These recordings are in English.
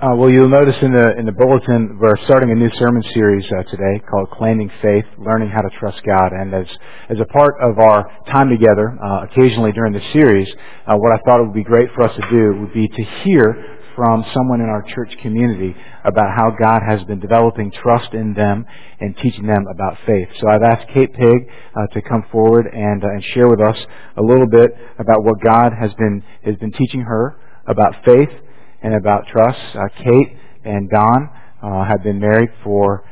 Uh, well, you'll notice in the in the bulletin we're starting a new sermon series uh, today called "Claiming Faith: Learning How to Trust God." And as as a part of our time together, uh, occasionally during the series, uh, what I thought it would be great for us to do would be to hear from someone in our church community about how God has been developing trust in them and teaching them about faith. So I've asked Kate Pig uh, to come forward and uh, and share with us a little bit about what God has been has been teaching her about faith and about trust. Uh, Kate and Don uh, have been married for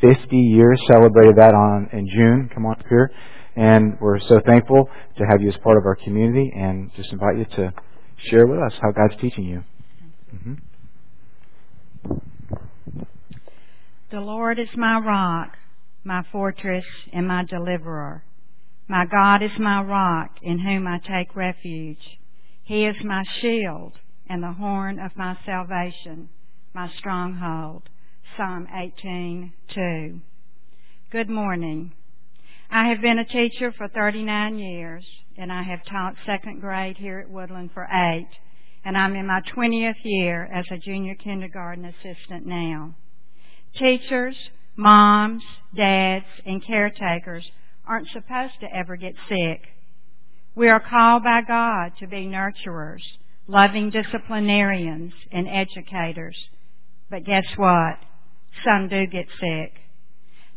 50 years, celebrated that on in June. Come on up here. And we're so thankful to have you as part of our community and just invite you to share with us how God's teaching you. Mm-hmm. The Lord is my rock, my fortress, and my deliverer. My God is my rock, in whom I take refuge. He is my shield and the horn of my salvation, my stronghold. Psalm 18:2. Good morning. I have been a teacher for 39 years, and I have taught second grade here at Woodland for eight, and I'm in my 20th year as a junior kindergarten assistant now. Teachers, moms, dads, and caretakers aren't supposed to ever get sick. We are called by God to be nurturers loving disciplinarians and educators. But guess what? Some do get sick.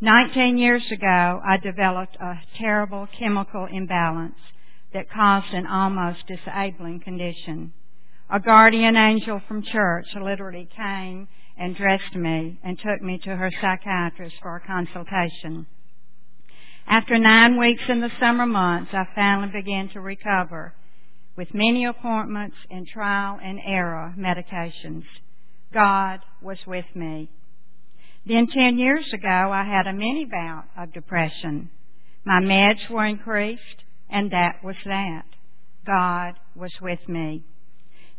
19 years ago, I developed a terrible chemical imbalance that caused an almost disabling condition. A guardian angel from church literally came and dressed me and took me to her psychiatrist for a consultation. After nine weeks in the summer months, I finally began to recover with many appointments and trial and error medications. God was with me. Then 10 years ago, I had a mini bout of depression. My meds were increased, and that was that. God was with me.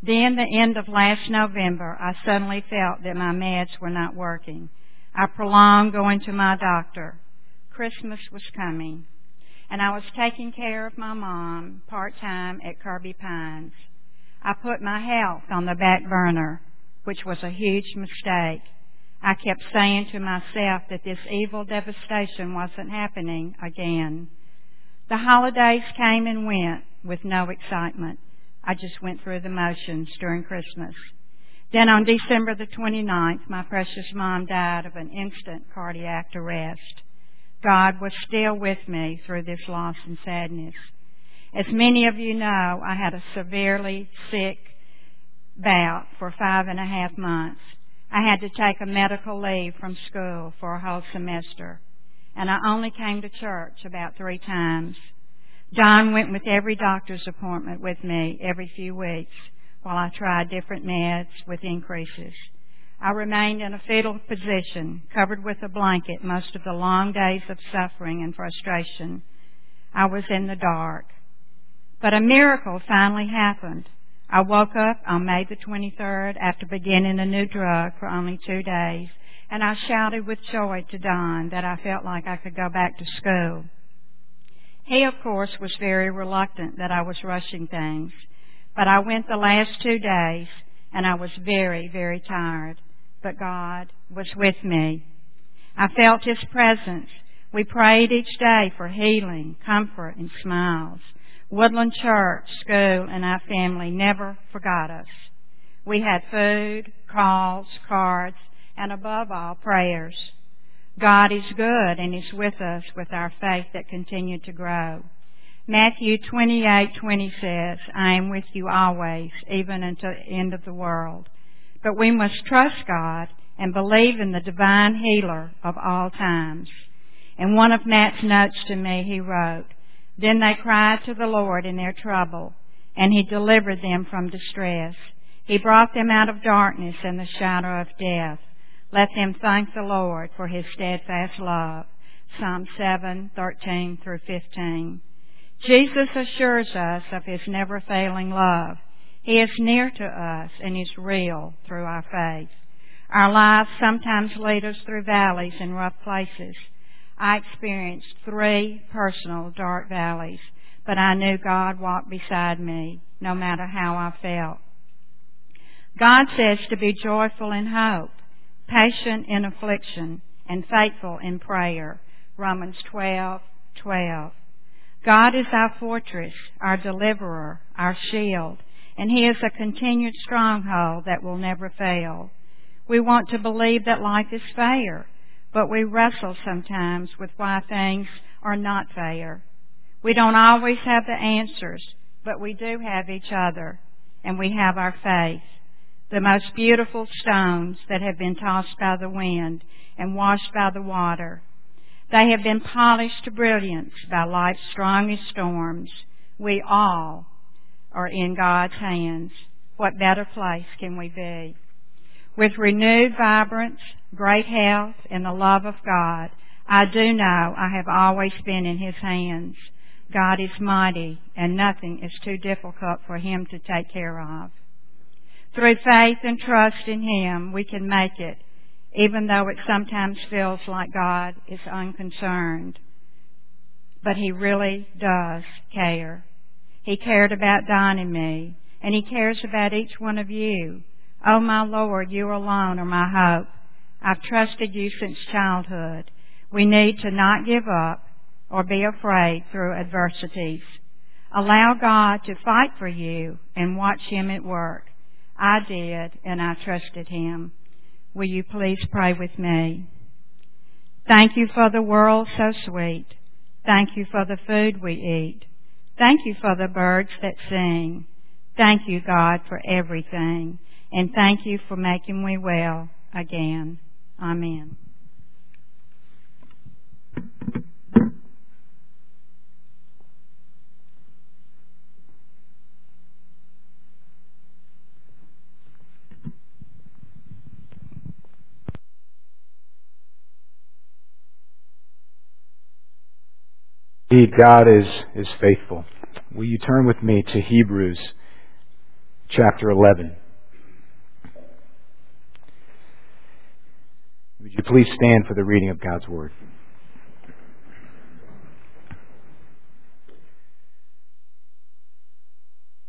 Then, the end of last November, I suddenly felt that my meds were not working. I prolonged going to my doctor. Christmas was coming and I was taking care of my mom part time at Kirby Pines. I put my health on the back burner, which was a huge mistake. I kept saying to myself that this evil devastation wasn't happening again. The holidays came and went with no excitement. I just went through the motions during Christmas. Then on December the 29th, my precious mom died of an instant cardiac arrest. God was still with me through this loss and sadness. As many of you know, I had a severely sick bout for five and a half months. I had to take a medical leave from school for a whole semester, and I only came to church about three times. Don went with every doctor's appointment with me every few weeks while I tried different meds with increases. I remained in a fetal position, covered with a blanket most of the long days of suffering and frustration. I was in the dark. But a miracle finally happened. I woke up on May the 23rd after beginning a new drug for only two days, and I shouted with joy to Don that I felt like I could go back to school. He, of course, was very reluctant that I was rushing things, but I went the last two days, and I was very, very tired but God was with me. I felt His presence. We prayed each day for healing, comfort, and smiles. Woodland Church, school, and our family never forgot us. We had food, calls, cards, and above all, prayers. God is good and is with us with our faith that continued to grow. Matthew 28:20 says, "I am with you always, even until the end of the world." But we must trust God and believe in the divine healer of all times. In one of Matt's notes to me, he wrote, Then they cried to the Lord in their trouble, and he delivered them from distress. He brought them out of darkness and the shadow of death. Let them thank the Lord for his steadfast love. Psalm 7:13 through 15. Jesus assures us of his never failing love. He is near to us and is real through our faith. Our lives sometimes lead us through valleys and rough places. I experienced three personal dark valleys, but I knew God walked beside me no matter how I felt. God says to be joyful in hope, patient in affliction, and faithful in prayer. Romans 12:12. God is our fortress, our deliverer, our shield, and He is a continued stronghold that will never fail. We want to believe that life is fair, but we wrestle sometimes with why things are not fair. We don't always have the answers, but we do have each other, and we have our faith. The most beautiful stones that have been tossed by the wind and washed by the water. They have been polished to brilliance by life's strongest storms. We all are in God's hands. What better place can we be? With renewed vibrance, great health, and the love of God, I do know I have always been in His hands. God is mighty, and nothing is too difficult for Him to take care of. Through faith and trust in Him, we can make it, even though it sometimes feels like God is unconcerned. But He really does care. He cared about Don and me, and He cares about each one of you. Oh, my Lord, you alone are my hope. I've trusted you since childhood. We need to not give up or be afraid through adversities. Allow God to fight for you and watch Him at work. I did, and I trusted Him. Will you please pray with me? Thank you for the world so sweet. Thank you for the food we eat. Thank you for the birds that sing. Thank you, God, for everything. And thank you for making me well again. Amen. Indeed, God is, is faithful. Will you turn with me to Hebrews chapter 11? Would you please stand for the reading of God's Word?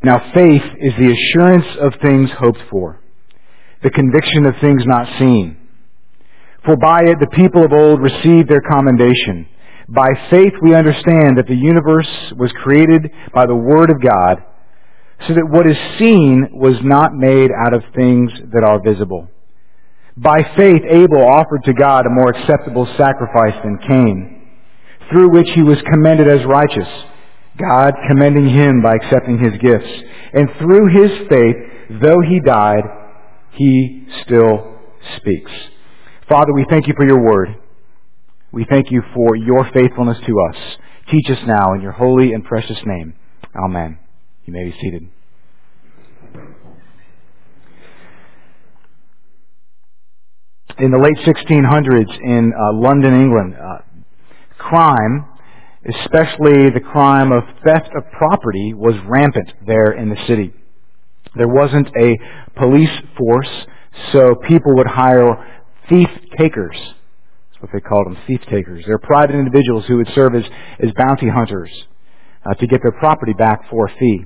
Now faith is the assurance of things hoped for, the conviction of things not seen. For by it the people of old received their commendation. By faith we understand that the universe was created by the Word of God, so that what is seen was not made out of things that are visible. By faith Abel offered to God a more acceptable sacrifice than Cain, through which he was commended as righteous, God commending him by accepting his gifts. And through his faith, though he died, he still speaks. Father, we thank you for your word. We thank you for your faithfulness to us. Teach us now in your holy and precious name. Amen. You may be seated. In the late 1600s in uh, London, England, uh, crime, especially the crime of theft of property, was rampant there in the city. There wasn't a police force, so people would hire thief takers what they called them, thief takers. They're private individuals who would serve as, as bounty hunters uh, to get their property back for a fee.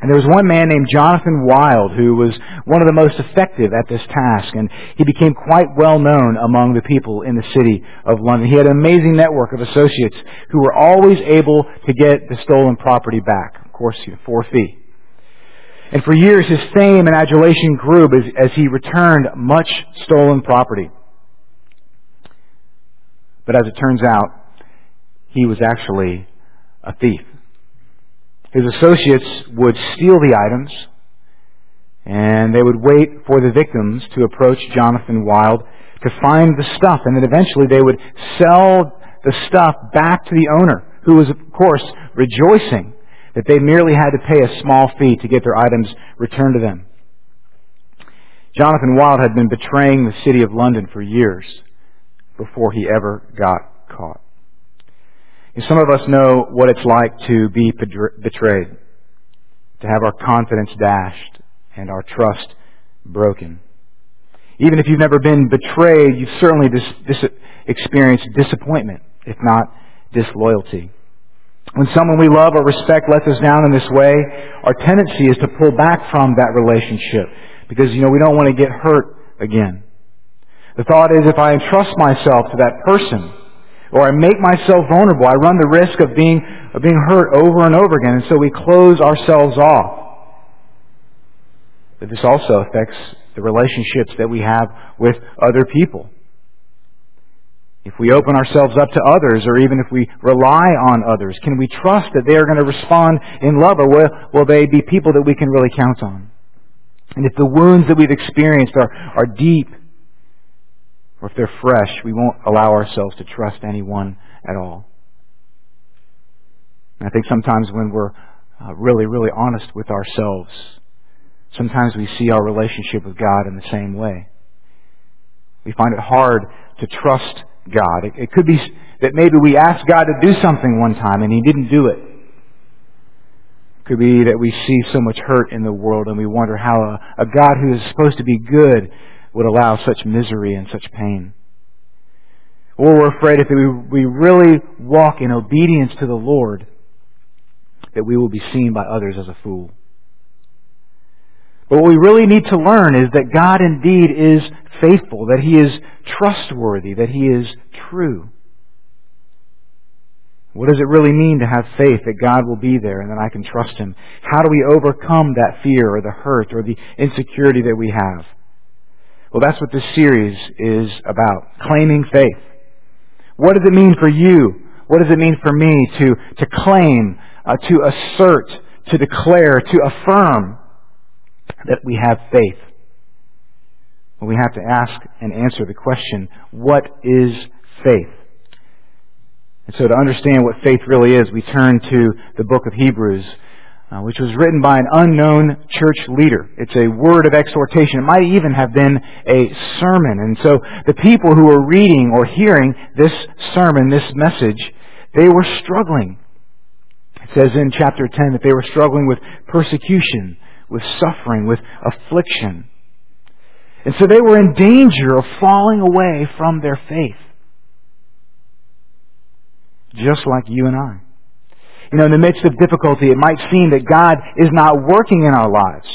And there was one man named Jonathan Wild who was one of the most effective at this task, and he became quite well known among the people in the city of London. He had an amazing network of associates who were always able to get the stolen property back, of course, for a fee. And for years, his fame and adulation grew as, as he returned much stolen property. But as it turns out, he was actually a thief. His associates would steal the items, and they would wait for the victims to approach Jonathan Wild to find the stuff, and then eventually they would sell the stuff back to the owner, who was, of course, rejoicing that they merely had to pay a small fee to get their items returned to them. Jonathan Wild had been betraying the city of London for years before he ever got caught. And some of us know what it's like to be betrayed, to have our confidence dashed and our trust broken. Even if you've never been betrayed, you've certainly dis- dis- experienced disappointment, if not disloyalty. When someone we love or respect lets us down in this way, our tendency is to pull back from that relationship, Because, you know, we don't want to get hurt again. The thought is if I entrust myself to that person, or I make myself vulnerable, I run the risk of being, of being hurt over and over again, and so we close ourselves off. But this also affects the relationships that we have with other people. If we open ourselves up to others, or even if we rely on others, can we trust that they are going to respond in love, or will, will they be people that we can really count on? And if the wounds that we've experienced are, are deep, or if they're fresh, we won't allow ourselves to trust anyone at all. And I think sometimes when we're uh, really, really honest with ourselves, sometimes we see our relationship with God in the same way. We find it hard to trust God. It, it could be that maybe we asked God to do something one time and He didn't do it. It could be that we see so much hurt in the world and we wonder how a, a God who is supposed to be good would allow such misery and such pain. Or we're afraid if we, really walk in obedience to the Lord, that we will be seen by others as a fool. But what we really need to learn is that God indeed is faithful, that He is trustworthy, that He is true. What does it really mean to have faith that God will be there and that I can trust Him? How do we overcome that fear or the hurt or the insecurity that we have? Well, that's what this series is about. Claiming faith. What does it mean for you? What does it mean for me to, to claim, uh, to assert, to declare, to affirm that we have faith? Well, we have to ask and answer the question, what is faith? And so to understand what faith really is, we turn to the book of Hebrews uh, which was written by an unknown church leader. It's a word of exhortation. It might even have been a sermon. And so the people who were reading or hearing this sermon, this message, they were struggling. It says in chapter 10 that they were struggling with persecution, with suffering, with affliction. And so they were in danger of falling away from their faith. Just like you and I. You know, in the midst of difficulty, it might seem that God is not working in our lives.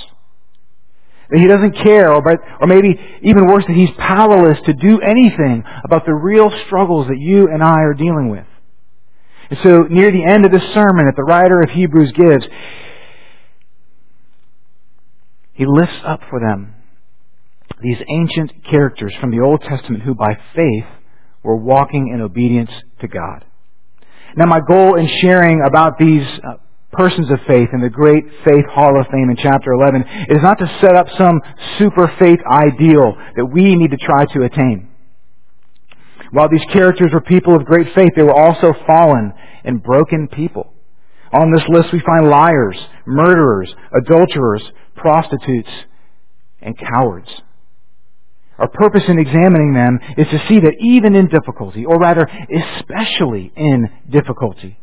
That He doesn't care, or, or maybe even worse, that He's powerless to do anything about the real struggles that you and I are dealing with. And so, near the end of this sermon that the writer of Hebrews gives, he lifts up for them these ancient characters from the Old Testament who by faith were walking in obedience to God. Now, my goal in sharing about these uh, persons of faith in the Great Faith Hall of Fame in chapter 11 is not to set up some super faith ideal that we need to try to attain. While these characters were people of great faith, they were also fallen and broken people. On this list we find liars, murderers, adulterers, prostitutes, and cowards. Our purpose in examining them is to see that even in difficulty, or rather, especially in difficulty,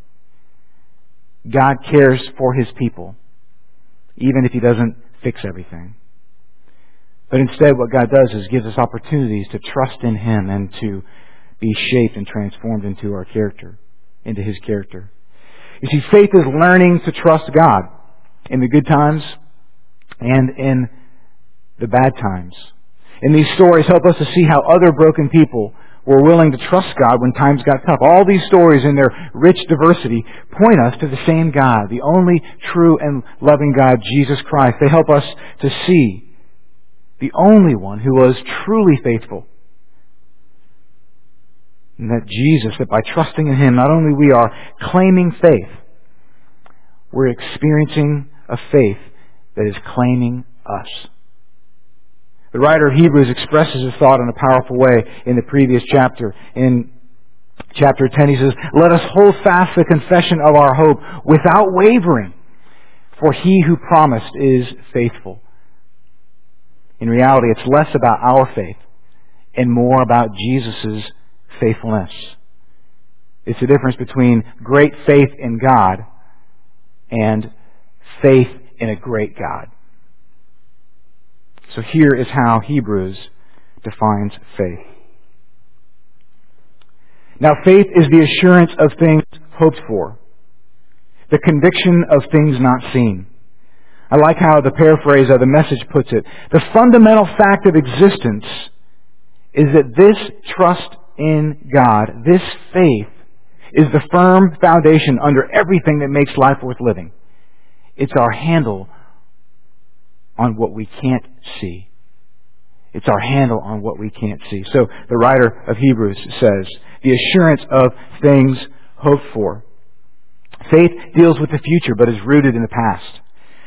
God cares for His people, even if He doesn't fix everything. But instead, what God does is gives us opportunities to trust in Him and to be shaped and transformed into our character, into His character. You see, faith is learning to trust God in the good times and in the bad times. And these stories help us to see how other broken people were willing to trust God when times got tough. All these stories in their rich diversity point us to the same God, the only true and loving God, Jesus Christ. They help us to see the only one who was truly faithful. And that Jesus, that by trusting in Him, not only we are claiming faith, we're experiencing a faith that is claiming us. The writer of Hebrews expresses his thought in a powerful way in the previous chapter. In chapter 10, he says, Let us hold fast the confession of our hope without wavering, for he who promised is faithful. In reality, it's less about our faith and more about Jesus' faithfulness. It's the difference between great faith in God and faith in a great God. So here is how Hebrews defines faith. Now, faith is the assurance of things hoped for, the conviction of things not seen. I like how the paraphrase of the message puts it. The fundamental fact of existence is that this trust in God, this faith, is the firm foundation under everything that makes life worth living. It's our handle on what we can't see. It's our handle on what we can't see. So the writer of Hebrews says, the assurance of things hoped for. Faith deals with the future, but is rooted in the past.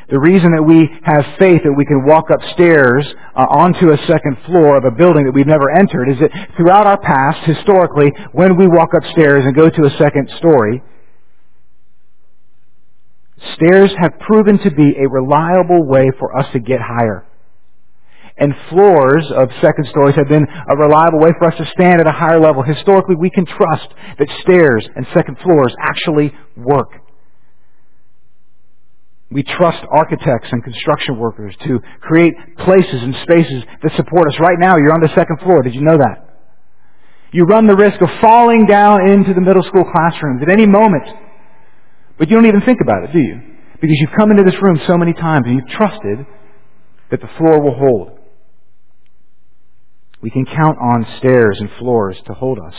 The reason that we have faith that we can walk upstairs uh, onto a second floor of a building that we've never entered is that throughout our past, historically, when we walk upstairs and go to a second story, stairs have proven to be a reliable way for us to get higher. And floors of second stories have been a reliable way for us to stand at a higher level. Historically, we can trust that stairs and second floors actually work. We trust architects and construction workers to create places and spaces that support us. Right now, you're on the second floor. Did you know that? You run the risk of falling down into the middle school classrooms at any moment. But you don't even think about it, do you? Because you've come into this room so many times and you've trusted that the floor will hold. We can count on stairs and floors to hold us.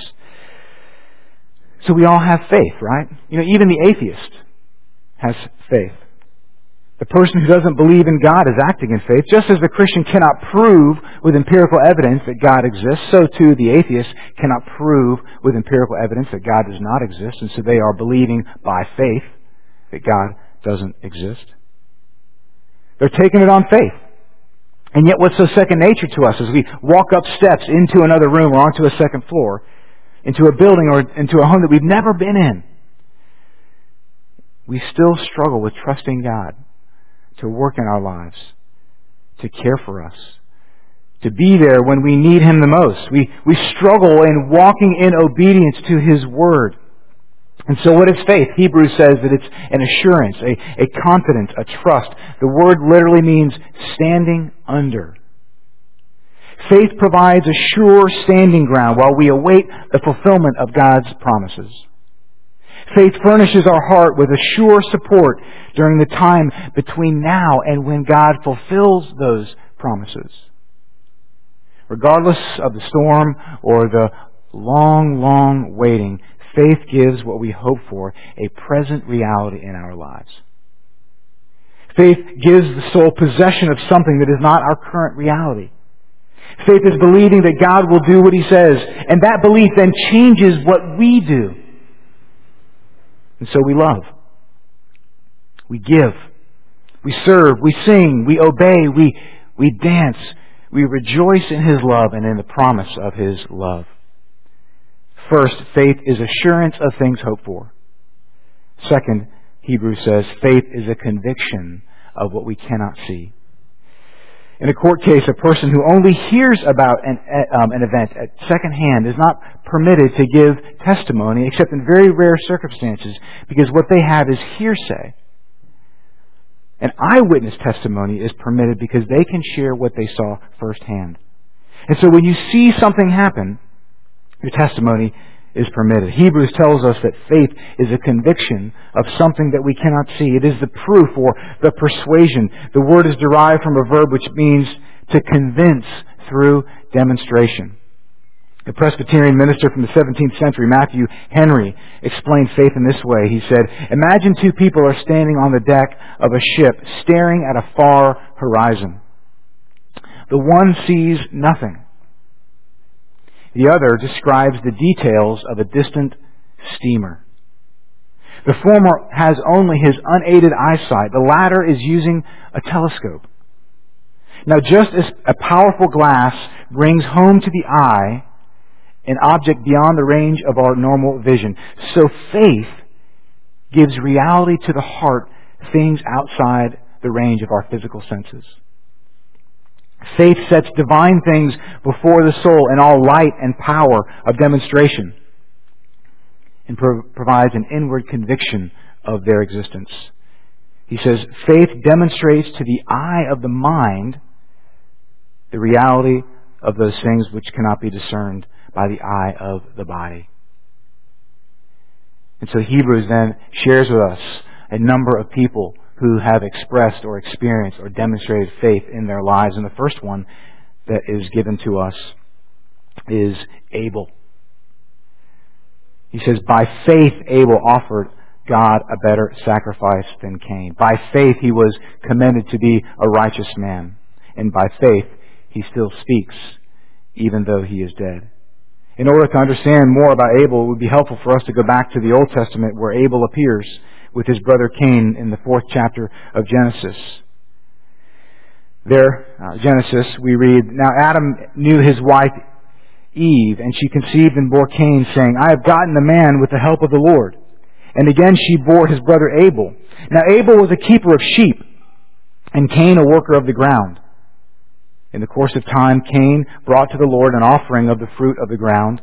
So we all have faith, right? You know, even the atheist has faith. The person who doesn't believe in God is acting in faith. Just as the Christian cannot prove with empirical evidence that God exists, so too the atheist cannot prove with empirical evidence that God does not exist, and so they are believing by faith that God doesn't exist. They're taking it on faith. And yet what's so second nature to us as we walk up steps into another room or onto a second floor, into a building or into a home that we've never been in, we still struggle with trusting God to work in our lives, to care for us, to be there when we need Him the most. We, we struggle in walking in obedience to His Word. And so what is faith? Hebrews says that it's an assurance, a, a confidence, a trust. The word literally means standing under. Faith provides a sure standing ground while we await the fulfillment of God's promises. Faith furnishes our heart with a sure support during the time between now and when God fulfills those promises. Regardless of the storm or the long, long waiting, faith gives what we hope for a present reality in our lives. Faith gives the soul possession of something that is not our current reality. Faith is believing that God will do what He says, and that belief then changes what we do. And so we love. We give. We serve. We sing. We obey. We, we dance. We rejoice in His love and in the promise of His love. First, faith is assurance of things hoped for. Second, Hebrews says, faith is a conviction of what we cannot see. In a court case, a person who only hears about an, um, an event at second hand is not permitted to give testimony except in very rare circumstances because what they have is hearsay. An eyewitness testimony is permitted because they can share what they saw firsthand. And so when you see something happen, your testimony is permitted. Hebrews tells us that faith is a conviction of something that we cannot see. It is the proof or the persuasion. The word is derived from a verb which means to convince through demonstration. A Presbyterian minister from the 17th century, Matthew Henry, explained faith in this way. He said, Imagine two people are standing on the deck of a ship, staring at a far horizon. The one sees nothing. The other describes the details of a distant steamer. The former has only his unaided eyesight. The latter is using a telescope. Now, just as a powerful glass brings home to the eye an object beyond the range of our normal vision, so faith gives reality to the heart things outside the range of our physical senses. Faith sets divine things before the soul in all light and power of demonstration and pro- provides an inward conviction of their existence. He says, faith demonstrates to the eye of the mind the reality of those things which cannot be discerned by the eye of the body. And so Hebrews then shares with us a number of people who have expressed or experienced or demonstrated faith in their lives. And the first one that is given to us is Abel. He says, By faith Abel offered God a better sacrifice than Cain. By faith he was commended to be a righteous man. And by faith he still speaks, even though he is dead. In order to understand more about Abel, it would be helpful for us to go back to the Old Testament where Abel appears with his brother Cain in the fourth chapter of Genesis. There, uh, Genesis, we read, Now Adam knew his wife Eve, and she conceived and bore Cain, saying, I have gotten a man with the help of the Lord. And again she bore his brother Abel. Now Abel was a keeper of sheep, and Cain a worker of the ground. In the course of time, Cain brought to the Lord an offering of the fruit of the ground.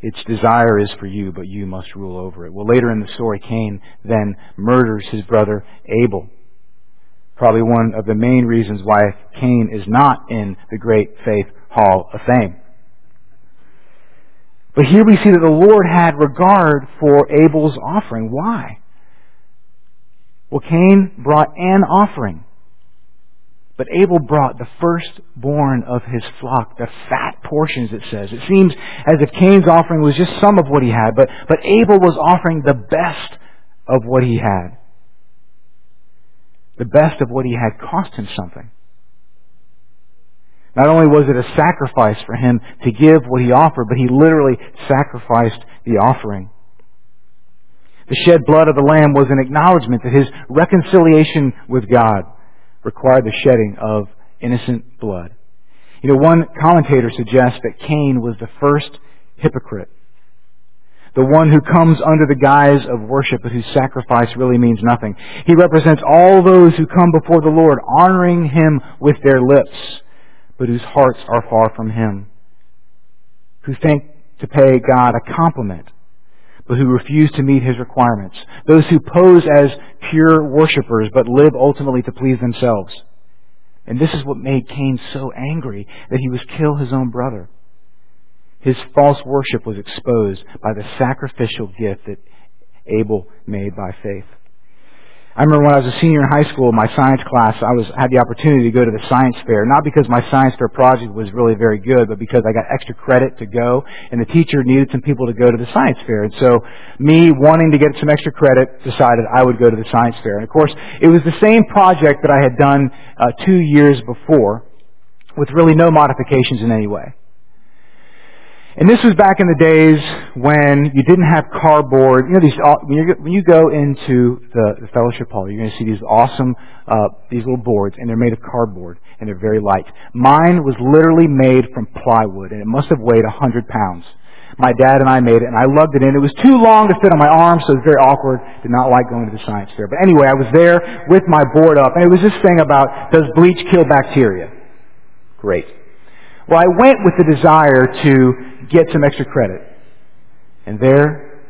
Its desire is for you, but you must rule over it. Well, later in the story, Cain then murders his brother Abel. Probably one of the main reasons why Cain is not in the great faith hall of fame. But here we see that the Lord had regard for Abel's offering. Why? Well, Cain brought an offering. But Abel brought the firstborn of his flock, the fat portions, it says. It seems as if Cain's offering was just some of what he had, but, but Abel was offering the best of what he had. The best of what he had cost him something. Not only was it a sacrifice for him to give what he offered, but he literally sacrificed the offering. The shed blood of the Lamb was an acknowledgement that his reconciliation with God required the shedding of innocent blood. You know, one commentator suggests that Cain was the first hypocrite. The one who comes under the guise of worship but whose sacrifice really means nothing. He represents all those who come before the Lord, honoring Him with their lips, but whose hearts are far from Him. Who think to pay God a compliment but who refuse to meet his requirements. Those who pose as pure worshippers but live ultimately to please themselves. And this is what made Cain so angry that he was kill his own brother. His false worship was exposed by the sacrificial gift that Abel made by faith. I remember when I was a senior in high school, my science class, I was had the opportunity to go to the science fair. Not because my science fair project was really very good, but because I got extra credit to go, and the teacher needed some people to go to the science fair. And so, me wanting to get some extra credit, decided I would go to the science fair. And of course, it was the same project that I had done uh, two years before, with really no modifications in any way. And this was back in the days when you didn't have cardboard. You know, these when you go into the, the fellowship hall, you're going to see these awesome uh, these little boards, and they're made of cardboard, and they're very light. Mine was literally made from plywood, and it must have weighed a hundred pounds. My dad and I made it, and I lugged it in. It was too long to fit on my arm, so it was very awkward. Did not like going to the science fair. But anyway, I was there with my board up, and it was this thing about does bleach kill bacteria? Great. Well, I went with the desire to get some extra credit. And there,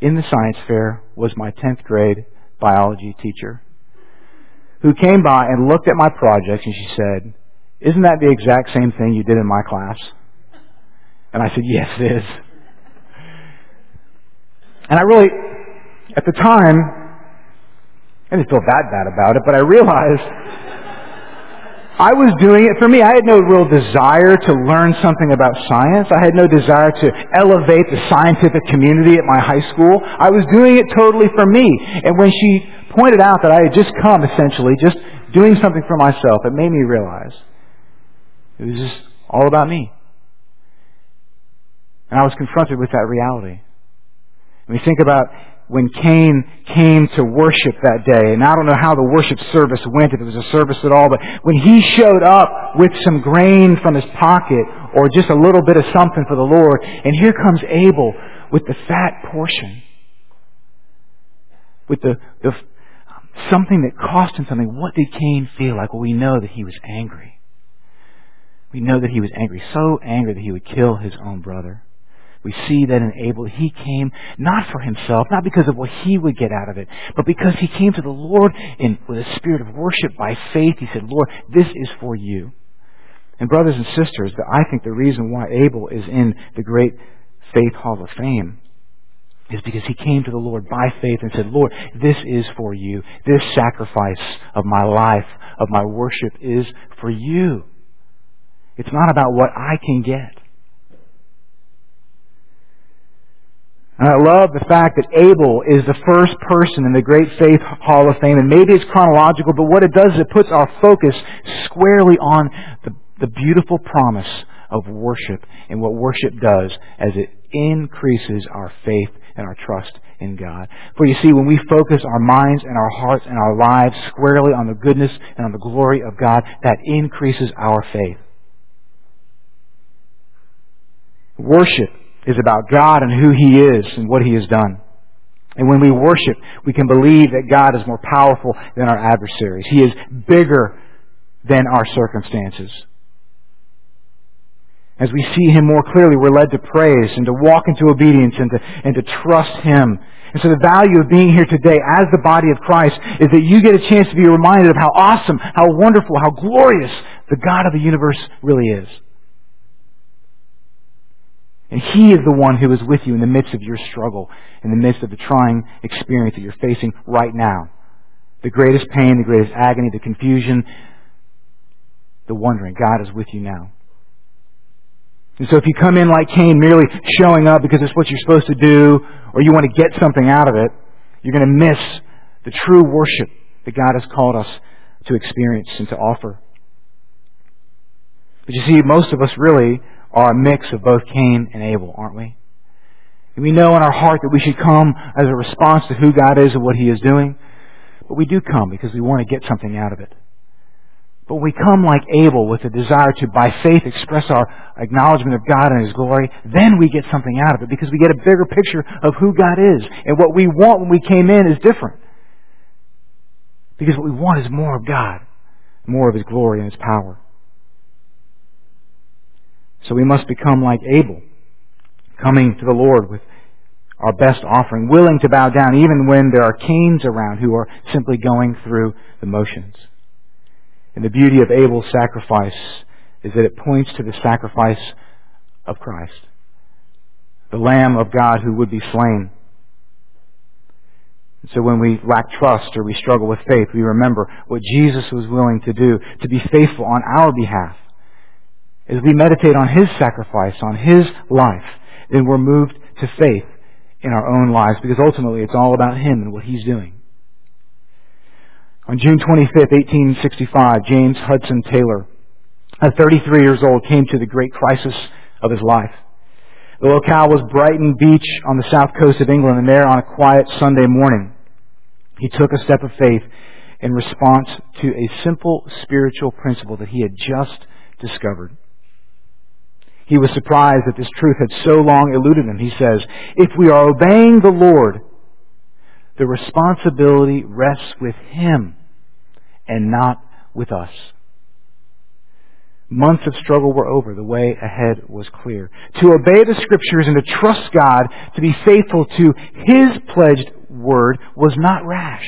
in the science fair, was my 10th grade biology teacher who came by and looked at my projects and she said, Isn't that the exact same thing you did in my class? And I said, Yes, it is. And I really, at the time, I didn't feel that bad about it, but I realized I was doing it for me. I had no real desire to learn something about science. I had no desire to elevate the scientific community at my high school. I was doing it totally for me. And when she pointed out that I had just come, essentially, just doing something for myself, it made me realize it was just all about me. And I was confronted with that reality. When you think about when Cain came to worship that day. And I don't know how the worship service went, if it was a service at all, but when he showed up with some grain from his pocket or just a little bit of something for the Lord, and here comes Abel with the fat portion. With the, the something that cost him something, what did Cain feel like? Well, we know that he was angry. We know that he was angry, so angry that he would kill his own brother. We see that in Abel, he came not for himself, not because of what he would get out of it, but because he came to the Lord in, with a spirit of worship by faith. He said, Lord, this is for you. And brothers and sisters, I think the reason why Abel is in the great Faith Hall of Fame is because he came to the Lord by faith and said, Lord, this is for you. This sacrifice of my life, of my worship is for you. It's not about what I can get. And I love the fact that Abel is the first person in the Great Faith Hall of Fame, and maybe it's chronological, but what it does is it puts our focus squarely on the, the beautiful promise of worship and what worship does as it increases our faith and our trust in God. For you see, when we focus our minds and our hearts and our lives squarely on the goodness and on the glory of God, that increases our faith. Worship is about God and who He is and what He has done. And when we worship, we can believe that God is more powerful than our adversaries. He is bigger than our circumstances. As we see Him more clearly, we're led to praise and to walk into obedience and to, and to trust Him. And so the value of being here today as the body of Christ is that you get a chance to be reminded of how awesome, how wonderful, how glorious the God of the universe really is. And He is the one who is with you in the midst of your struggle, in the midst of the trying experience that you're facing right now. The greatest pain, the greatest agony, the confusion, the wondering. God is with you now. And so if you come in like Cain, merely showing up because it's what you're supposed to do, or you want to get something out of it, you're going to miss the true worship that God has called us to experience and to offer. But you see, most of us really are a mix of both Cain and Abel, aren't we? And we know in our heart that we should come as a response to who God is and what He is doing. But we do come because we want to get something out of it. But we come like Abel with a desire to, by faith, express our acknowledgement of God and His glory. Then we get something out of it because we get a bigger picture of who God is. And what we want when we came in is different. Because what we want is more of God, more of His glory and His power. So we must become like Abel, coming to the Lord with our best offering, willing to bow down even when there are Cains around who are simply going through the motions. And the beauty of Abel's sacrifice is that it points to the sacrifice of Christ, the Lamb of God who would be slain. So when we lack trust or we struggle with faith, we remember what Jesus was willing to do to be faithful on our behalf as we meditate on His sacrifice, on His life, then we're moved to faith in our own lives because ultimately it's all about Him and what He's doing. On June 25th, 1865, James Hudson Taylor, at 33 years old, came to the great crisis of his life. The locale was Brighton Beach on the south coast of England, and there on a quiet Sunday morning, he took a step of faith in response to a simple spiritual principle that he had just discovered. He was surprised that this truth had so long eluded him. He says, if we are obeying the Lord, the responsibility rests with Him and not with us. Months of struggle were over. The way ahead was clear. To obey the Scriptures and to trust God, to be faithful to His pledged word, was not rash.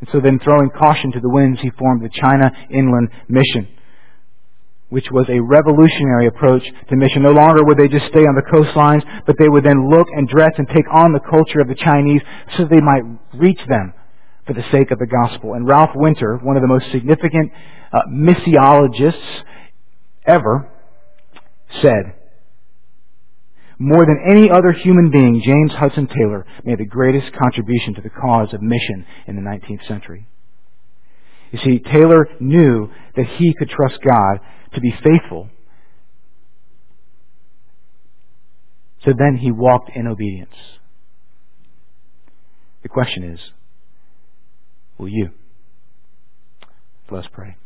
And so then, throwing caution to the winds, he formed the China Inland Mission which was a revolutionary approach to mission. No longer would they just stay on the coastlines, but they would then look and dress and take on the culture of the Chinese so they might reach them for the sake of the gospel. And Ralph Winter, one of the most significant uh, missiologists ever, said, more than any other human being, James Hudson Taylor made the greatest contribution to the cause of mission in the 19th century. You see, Taylor knew that he could trust God to be faithful. So then he walked in obedience. The question is, will you? Let's pray.